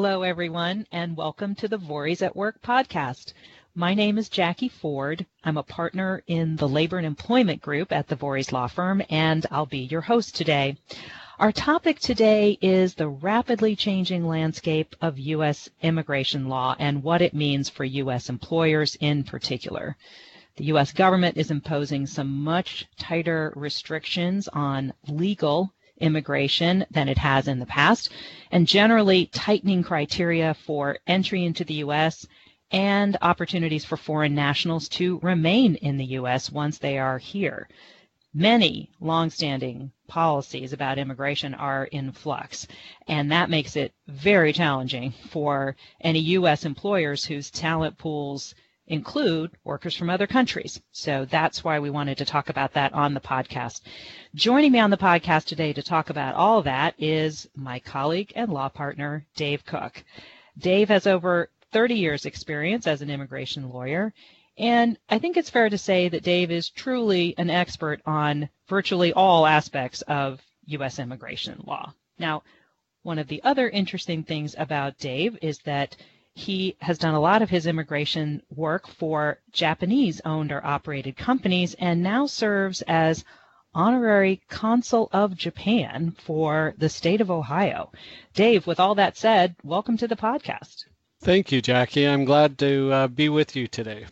Hello, everyone, and welcome to the Vorys at Work podcast. My name is Jackie Ford. I'm a partner in the Labor and Employment Group at the Vorys Law Firm, and I'll be your host today. Our topic today is the rapidly changing landscape of U.S. immigration law and what it means for U.S. employers in particular. The U.S. government is imposing some much tighter restrictions on legal immigration than it has in the past, and generally tightening criteria for entry into the U.S. and opportunities for foreign nationals to remain in the U.S. once they are here. Many longstanding policies about immigration are in flux, and that makes it very challenging for any U.S. employers whose talent pools include workers from other countries. So that's why we wanted to talk about that on the podcast. Joining me on the podcast today to talk about all that is my colleague and law partner, Dave Cook. Dave has over 30 years experience as an immigration lawyer. And I think it's fair to say that Dave is truly an expert on virtually all aspects of U.S. immigration law. Now, one of the other interesting things about Dave is that he has done a lot of his immigration work for Japanese owned or operated companies and now serves as honorary consul of Japan for the state of Ohio. Dave, with all that said, welcome to the podcast. Thank you, Jackie. I'm glad to uh, be with you today.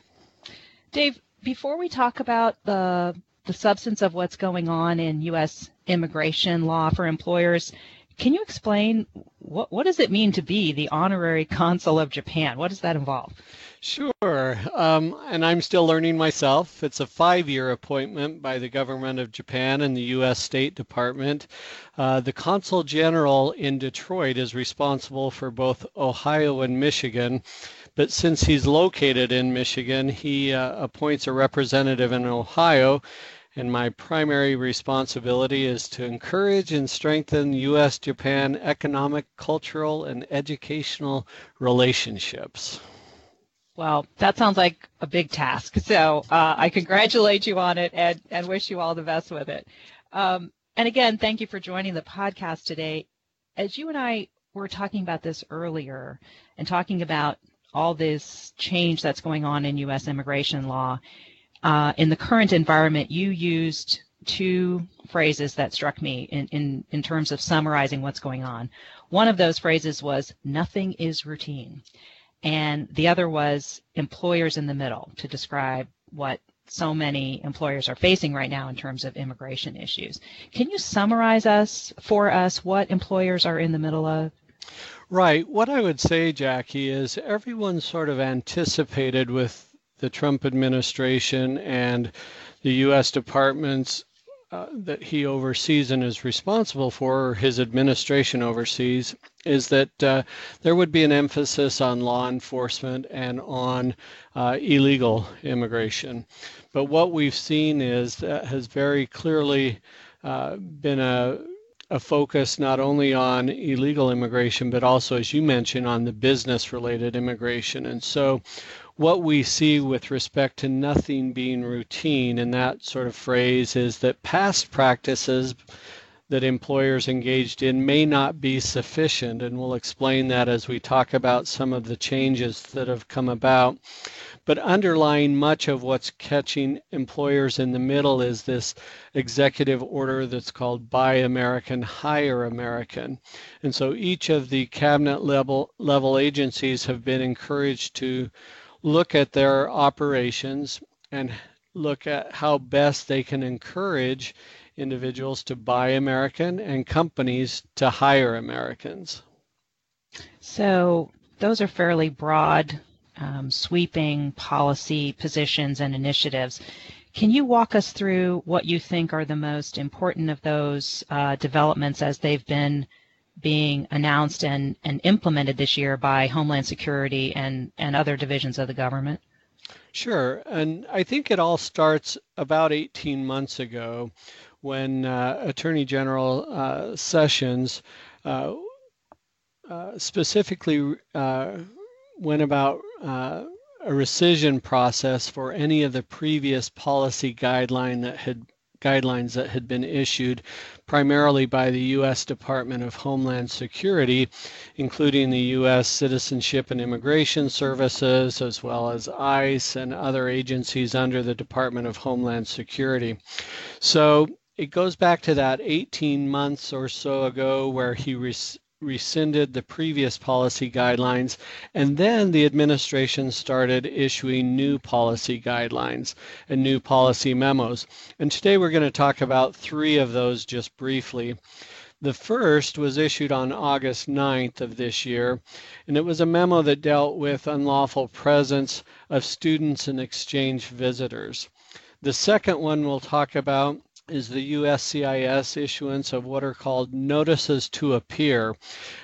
Dave, before we talk about the the substance of what's going on in U.S. immigration law for employers, can you explain what what does it mean to be the honorary consul of Japan? What does that involve? Sure, um, and I'm still learning myself. It's a five-year appointment by the government of Japan and the U.S. State Department. Uh, the consul general in Detroit is responsible for both Ohio and Michigan. But since he's located in Michigan, he uh, appoints a representative in Ohio and my primary responsibility is to encourage and strengthen U.S. Japan economic, cultural, and educational relationships. Well, that sounds like a big task. So uh, I congratulate you on it and, and wish you all the best with it. Um, and again, thank you for joining the podcast today. As you and I were talking about this earlier and talking about all this change that's going on in U.S. immigration law, uh, in the current environment, you used two phrases that struck me in, in, in terms of summarizing what's going on. One of those phrases was, nothing is routine. And the other was employers in the middle to describe what so many employers are facing right now in terms of immigration issues. Can you summarize us for us what employers are in the middle of? Right. What I would say, Jackie, is everyone sort of anticipated with the Trump administration and the U.S. departments uh, that he oversees and is responsible for, or his administration oversees, is that uh, there would be an emphasis on law enforcement and on uh, illegal immigration. But what we've seen is that has very clearly uh, been a a focus not only on illegal immigration, but also, as you mentioned, on the business related immigration. And so what we see with respect to nothing being routine in that sort of phrase is that past practices that employers engaged in may not be sufficient, and we'll explain that as we talk about some of the changes that have come about. But underlying much of what's catching employers in the middle is this executive order that's called Buy American, Hire American. And so each of the cabinet level level agencies have been encouraged to look at their operations and look at how best they can encourage individuals to buy American and companies to hire Americans. So those are fairly broad, um, sweeping policy positions and initiatives. Can you walk us through what you think are the most important of those uh, developments as they've been being announced and, and implemented this year by Homeland Security and, and other divisions of the government? Sure. And I think it all starts about 18 months ago when uh, Attorney General uh, Sessions uh, uh specifically uh, went about uh, a rescission process for any of the previous policy guideline that had guidelines that had been issued primarily by the U.S. Department of Homeland Security, including the U.S. Citizenship and Immigration Services, as well as ICE and other agencies under the Department of Homeland Security. So it goes back to that 18 months or so ago where he rescinded the previous policy guidelines, and then the administration started issuing new policy guidelines and new policy memos. And today we're going to talk about three of those just briefly. The first was issued on August 9th of this year, and it was a memo that dealt with unlawful presence of students and exchange visitors. The second one we'll talk about is the USCIS issuance of what are called notices to appear.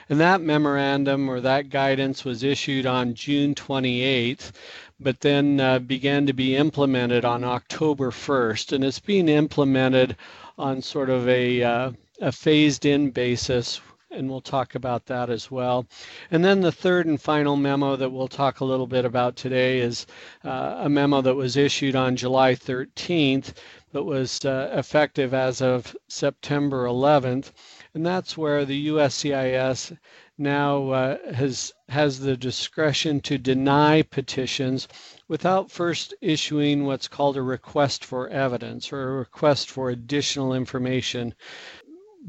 And that memorandum or that guidance was issued on June 28th, but then uh, began to be implemented on October 1st. And it's being implemented on sort of a, uh, a phased in basis and we'll talk about that as well. And then the third and final memo that we'll talk a little bit about today is uh, a memo that was issued on July 13th that was uh, effective as of September 11th. And that's where the USCIS now uh, has has the discretion to deny petitions without first issuing what's called a request for evidence or a request for additional information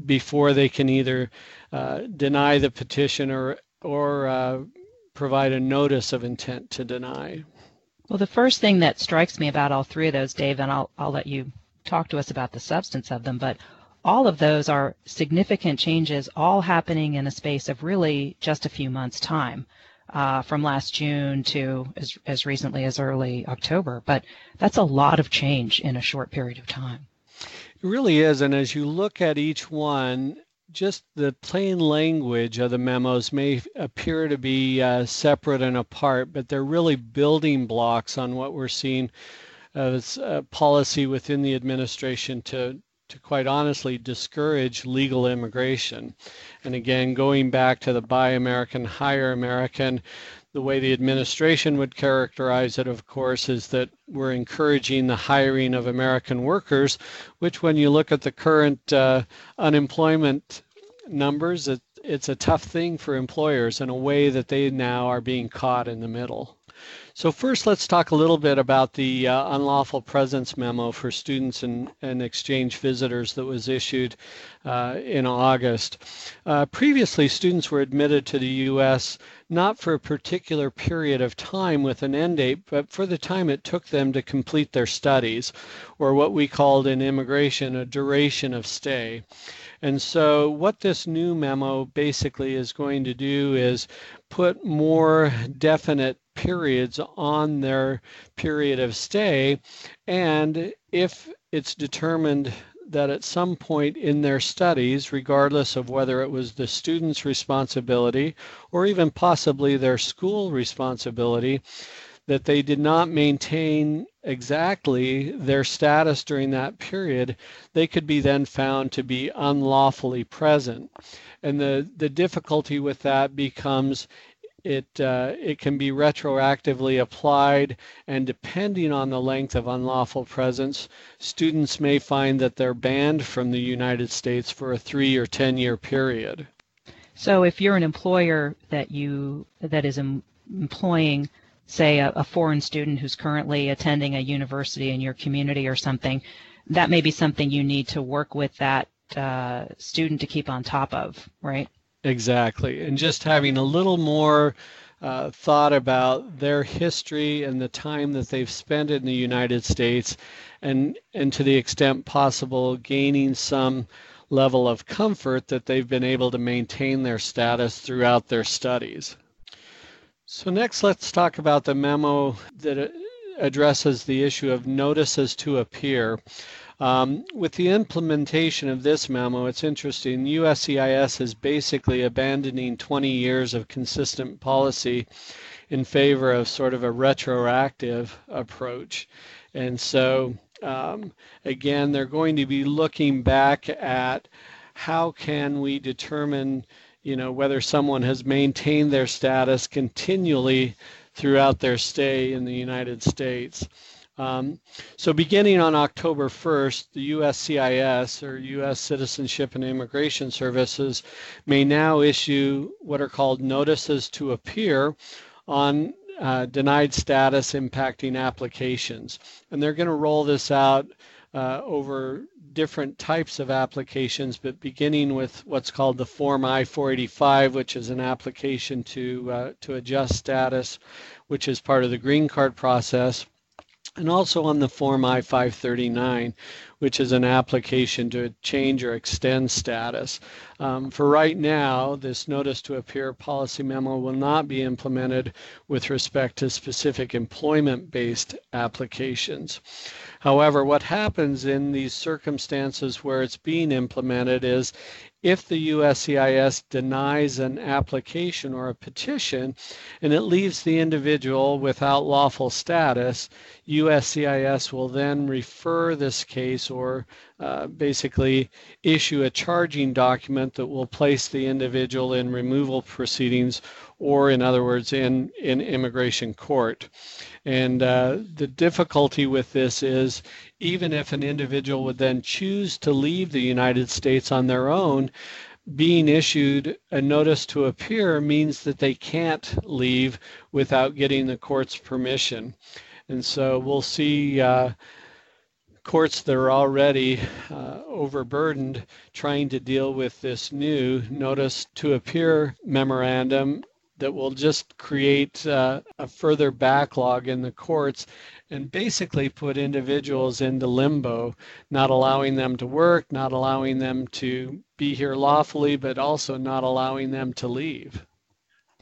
before they can either uh, deny the petition or or uh, provide a notice of intent to deny. Well, the first thing that strikes me about all three of those, Dave, and I'll, I'll let you talk to us about the substance of them, but all of those are significant changes, all happening in a space of really just a few months' time. Uh, from last June to as, as recently as early October. But that's a lot of change in a short period of time. Really is. And as you look at each one, just the plain language of the memos may appear to be uh, separate and apart, but they're really building blocks on what we're seeing as a policy within the administration to to quite honestly discourage legal immigration. And again, going back to the Buy American, Hire American, the way the administration would characterize it, of course, is that we're encouraging the hiring of American workers, which, when you look at the current uh, unemployment numbers, it, it's a tough thing for employers in a way that they now are being caught in the middle. So first, let's talk a little bit about the uh, unlawful presence memo for students and, and exchange visitors that was issued uh, in August. Uh, previously, students were admitted to the U.S. not for a particular period of time with an end date, but for the time it took them to complete their studies, or what we called in immigration a duration of stay. And so what this new memo basically is going to do is put more definite periods on their period of stay. And if it's determined that at some point in their studies, regardless of whether it was the student's responsibility or even possibly their school responsibility, that they did not maintain exactly their status during that period, they could be then found to be unlawfully present. And the, the difficulty with that becomes it uh, it can be retroactively applied and depending on the length of unlawful presence students may find that they're banned from the United States for a 3 or 10 year period. So if you're an employer that you that is em- employing say a, a foreign student who's currently attending a university in your community or something that may be something you need to work with that uh, student to keep on top of right Exactly. And just having a little more uh, thought about their history and the time that they've spent in the United States, and, and to the extent possible, gaining some level of comfort that they've been able to maintain their status throughout their studies. So, next, let's talk about the memo that addresses the issue of notices to appear. Um, with the implementation of this memo, it's interesting. USCIS is basically abandoning 20 years of consistent policy in favor of sort of a retroactive approach. And so, um, again, they're going to be looking back at how can we determine, you know, whether someone has maintained their status continually throughout their stay in the United States. Um, so beginning on October 1st, the USCIS or U.S. Citizenship and Immigration Services may now issue what are called notices to appear on uh, denied status impacting applications. And they're going to roll this out uh, over different types of applications, but beginning with what's called the Form I-485, which is an application to, uh, to adjust status, which is part of the green card process and also on the Form I-539, which is an application to change or extend status. Um, for right now, this notice to appear policy memo will not be implemented with respect to specific employment-based applications. However, what happens in these circumstances where it's being implemented is if the USCIS denies an application or a petition and it leaves the individual without lawful status, USCIS will then refer this case or uh, basically issue a charging document that will place the individual in removal proceedings or in other words in, in immigration court. And uh, the difficulty with this is even if an individual would then choose to leave the United States on their own, being issued a notice to appear means that they can't leave without getting the court's permission. And so we'll see uh, courts that are already uh, overburdened trying to deal with this new notice to appear memorandum that will just create uh, a further backlog in the courts and basically put individuals into limbo, not allowing them to work, not allowing them to be here lawfully, but also not allowing them to leave.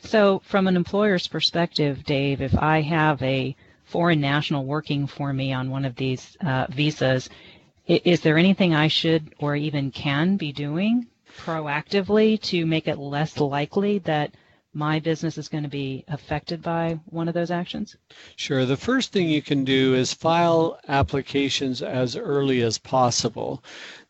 So, from an employer's perspective, Dave, if I have a foreign national working for me on one of these uh, visas, is there anything I should or even can be doing proactively to make it less likely that my business is going to be affected by one of those actions? Sure. The first thing you can do is file applications as early as possible.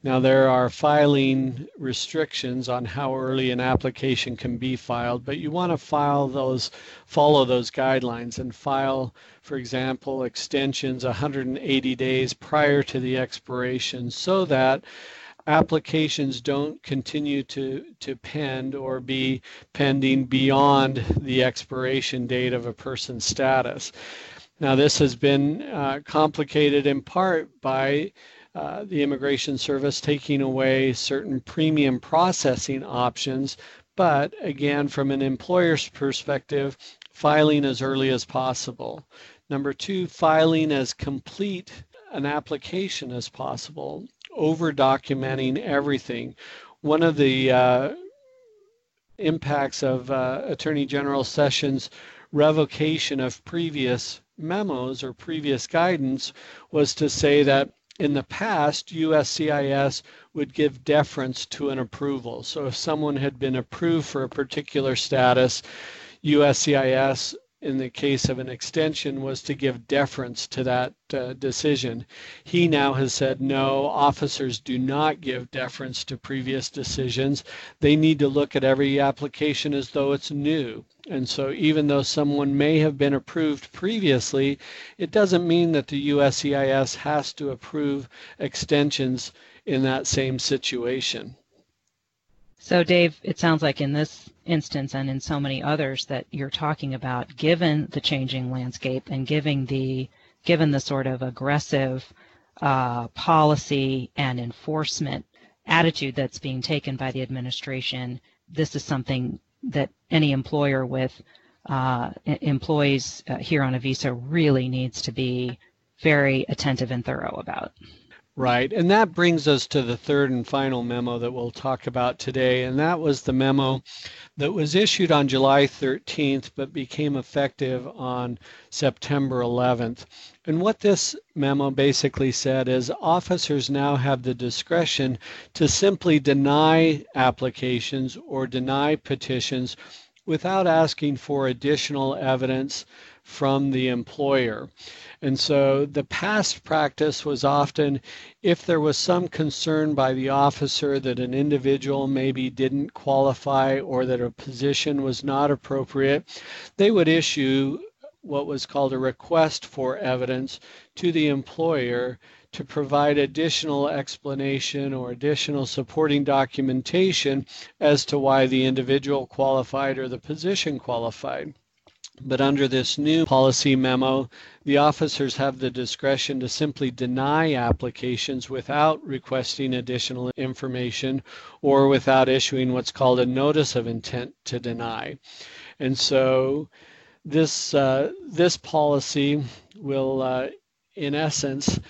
Now, there are filing restrictions on how early an application can be filed, but you want to file those, follow those guidelines and file, for example, extensions 180 days prior to the expiration so that applications don't continue to, to pend or be pending beyond the expiration date of a person's status. Now, this has been uh, complicated in part by uh, the Immigration Service taking away certain premium processing options, but again, from an employer's perspective, filing as early as possible. Number two, filing as complete an application as possible over documenting everything. One of the uh, impacts of uh, Attorney General Sessions' revocation of previous memos or previous guidance was to say that in the past, USCIS would give deference to an approval. So if someone had been approved for a particular status, USCIS in the case of an extension was to give deference to that uh, decision. He now has said no, officers do not give deference to previous decisions. They need to look at every application as though it's new. And so even though someone may have been approved previously, it doesn't mean that the USCIS has to approve extensions in that same situation. So, Dave, it sounds like in this instance and in so many others that you're talking about, given the changing landscape and given the given the sort of aggressive uh, policy and enforcement attitude that's being taken by the administration, this is something that any employer with uh, employees uh, here on a visa really needs to be very attentive and thorough about. Right. And that brings us to the third and final memo that we'll talk about today. And that was the memo that was issued on July 13th but became effective on September 11th. And what this memo basically said is officers now have the discretion to simply deny applications or deny petitions without asking for additional evidence from the employer. And so the past practice was often if there was some concern by the officer that an individual maybe didn't qualify or that a position was not appropriate, they would issue what was called a request for evidence to the employer to provide additional explanation or additional supporting documentation as to why the individual qualified or the position qualified. But under this new policy memo, the officers have the discretion to simply deny applications without requesting additional information or without issuing what's called a notice of intent to deny. And so this uh, this policy will, uh, in essence,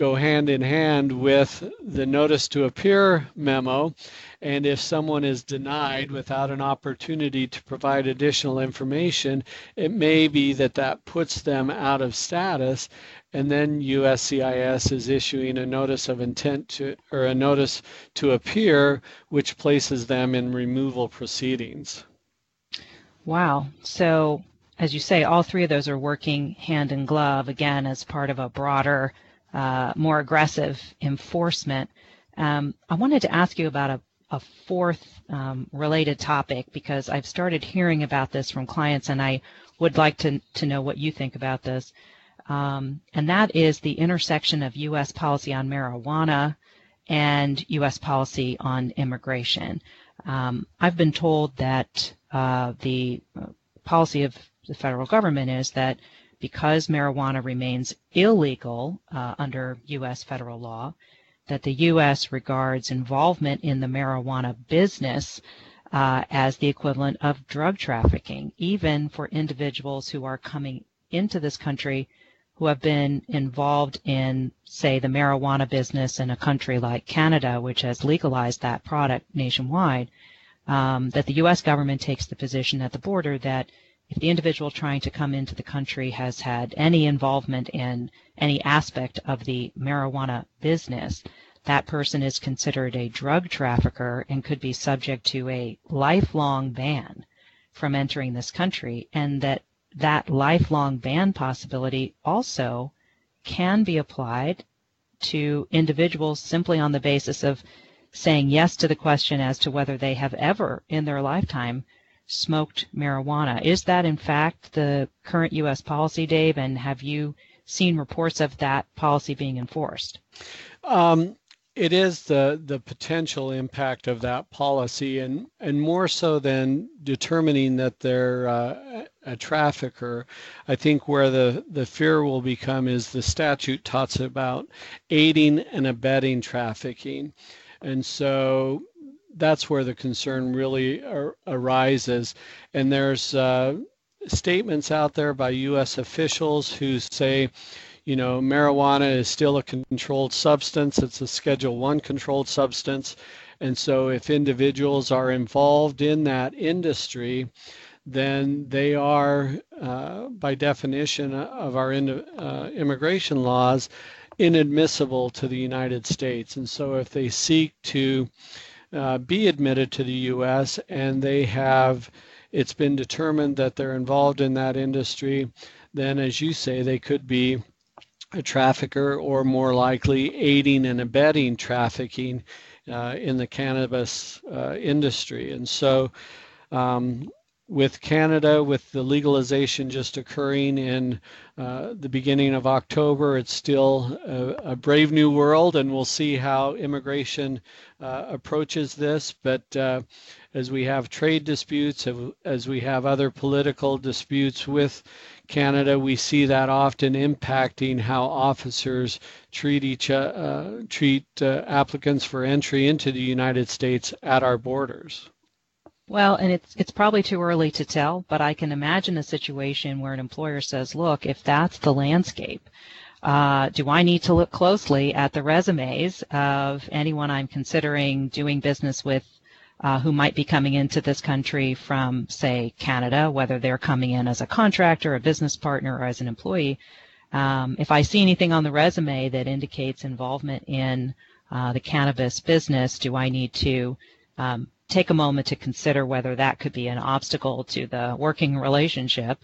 go hand in hand with the notice to appear memo. And if someone is denied without an opportunity to provide additional information, it may be that that puts them out of status. And then USCIS is issuing a notice of intent to, or a notice to appear, which places them in removal proceedings. Wow. So, as you say, all three of those are working hand in glove, again, as part of a broader uh, more aggressive enforcement. Um, I wanted to ask you about a, a fourth um, related topic because I've started hearing about this from clients and I would like to, to know what you think about this. Um, and that is the intersection of U.S. policy on marijuana and U.S. policy on immigration. Um, I've been told that uh, the uh, policy of the federal government is that because marijuana remains illegal uh, under U.S. federal law, that the U.S. regards involvement in the marijuana business uh, as the equivalent of drug trafficking, even for individuals who are coming into this country who have been involved in, say, the marijuana business in a country like Canada, which has legalized that product nationwide, um, that the U.S. government takes the position at the border that if the individual trying to come into the country has had any involvement in any aspect of the marijuana business, that person is considered a drug trafficker and could be subject to a lifelong ban from entering this country and that that lifelong ban possibility also can be applied to individuals simply on the basis of saying yes to the question as to whether they have ever in their lifetime smoked marijuana. Is that in fact the current U.S. policy, Dave? And have you seen reports of that policy being enforced? Um, it is the the potential impact of that policy, and and more so than determining that they're uh, a trafficker. I think where the the fear will become is the statute talks about aiding and abetting trafficking, and so that's where the concern really ar- arises. And there's uh, statements out there by U.S. officials who say, you know, marijuana is still a controlled substance. It's a Schedule One controlled substance, and so if individuals are involved in that industry, then they are, uh, by definition of our in, uh, immigration laws, inadmissible to the United States. And so if they seek to uh, be admitted to the U.S. and they have, it's been determined that they're involved in that industry, then as you say, they could be a trafficker or more likely aiding and abetting trafficking uh, in the cannabis uh, industry. And so um, with Canada, with the legalization just occurring in uh, the beginning of October, it's still a, a, brave new world, and we'll see how immigration uh, approaches this. But uh, as we have trade disputes, as we have other political disputes with Canada, we see that often impacting how officers treat each uh, treat uh, applicants for entry into the United States at our borders. Well, and it's it's probably too early to tell, but I can imagine a situation where an employer says, "Look, if that's the landscape, uh, do I need to look closely at the resumes of anyone I'm considering doing business with uh, who might be coming into this country from, say, Canada, whether they're coming in as a contractor, a business partner, or as an employee? Um, if I see anything on the resume that indicates involvement in uh, the cannabis business, do I need to um, take a moment to consider whether that could be an obstacle to the working relationship.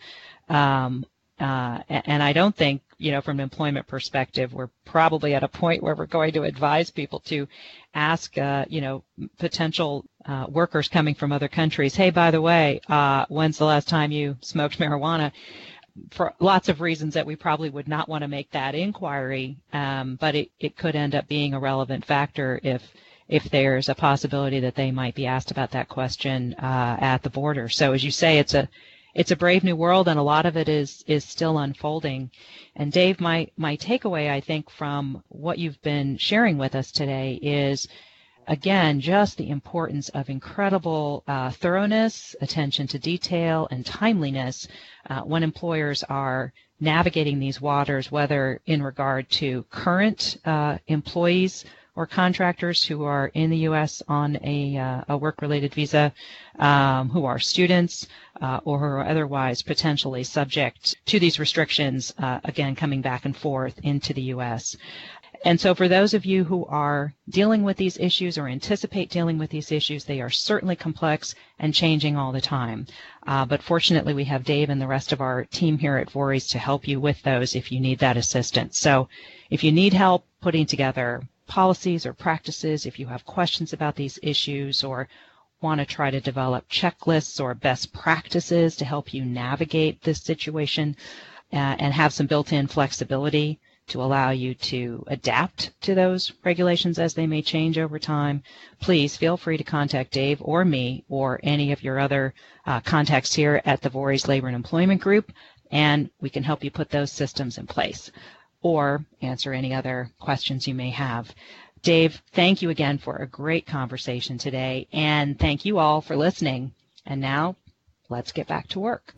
Um, uh, and I don't think, you know, from an employment perspective, we're probably at a point where we're going to advise people to ask, uh, you know, potential uh, workers coming from other countries, hey, by the way, uh, when's the last time you smoked marijuana? for lots of reasons that we probably would not want to make that inquiry, um, but it, it could end up being a relevant factor if if there's a possibility that they might be asked about that question uh, at the border. So as you say, it's a it's a brave new world, and a lot of it is is still unfolding. And Dave, my my takeaway, I think, from what you've been sharing with us today is again, just the importance of incredible uh, thoroughness, attention to detail, and timeliness uh, when employers are navigating these waters, whether in regard to current uh, employees or contractors who are in the U.S. on a, uh, a work-related visa, um, who are students, uh, or who are otherwise potentially subject to these restrictions, uh, again, coming back and forth into the U.S. And so for those of you who are dealing with these issues or anticipate dealing with these issues, they are certainly complex and changing all the time. Uh, but fortunately, we have Dave and the rest of our team here at Vorys to help you with those if you need that assistance. So if you need help putting together policies or practices, if you have questions about these issues or want to try to develop checklists or best practices to help you navigate this situation uh, and have some built-in flexibility, to allow you to adapt to those regulations as they may change over time, please feel free to contact Dave or me or any of your other uh, contacts here at the Vorys Labor and Employment Group, and we can help you put those systems in place or answer any other questions you may have. Dave, thank you again for a great conversation today, and thank you all for listening. And now, let's get back to work.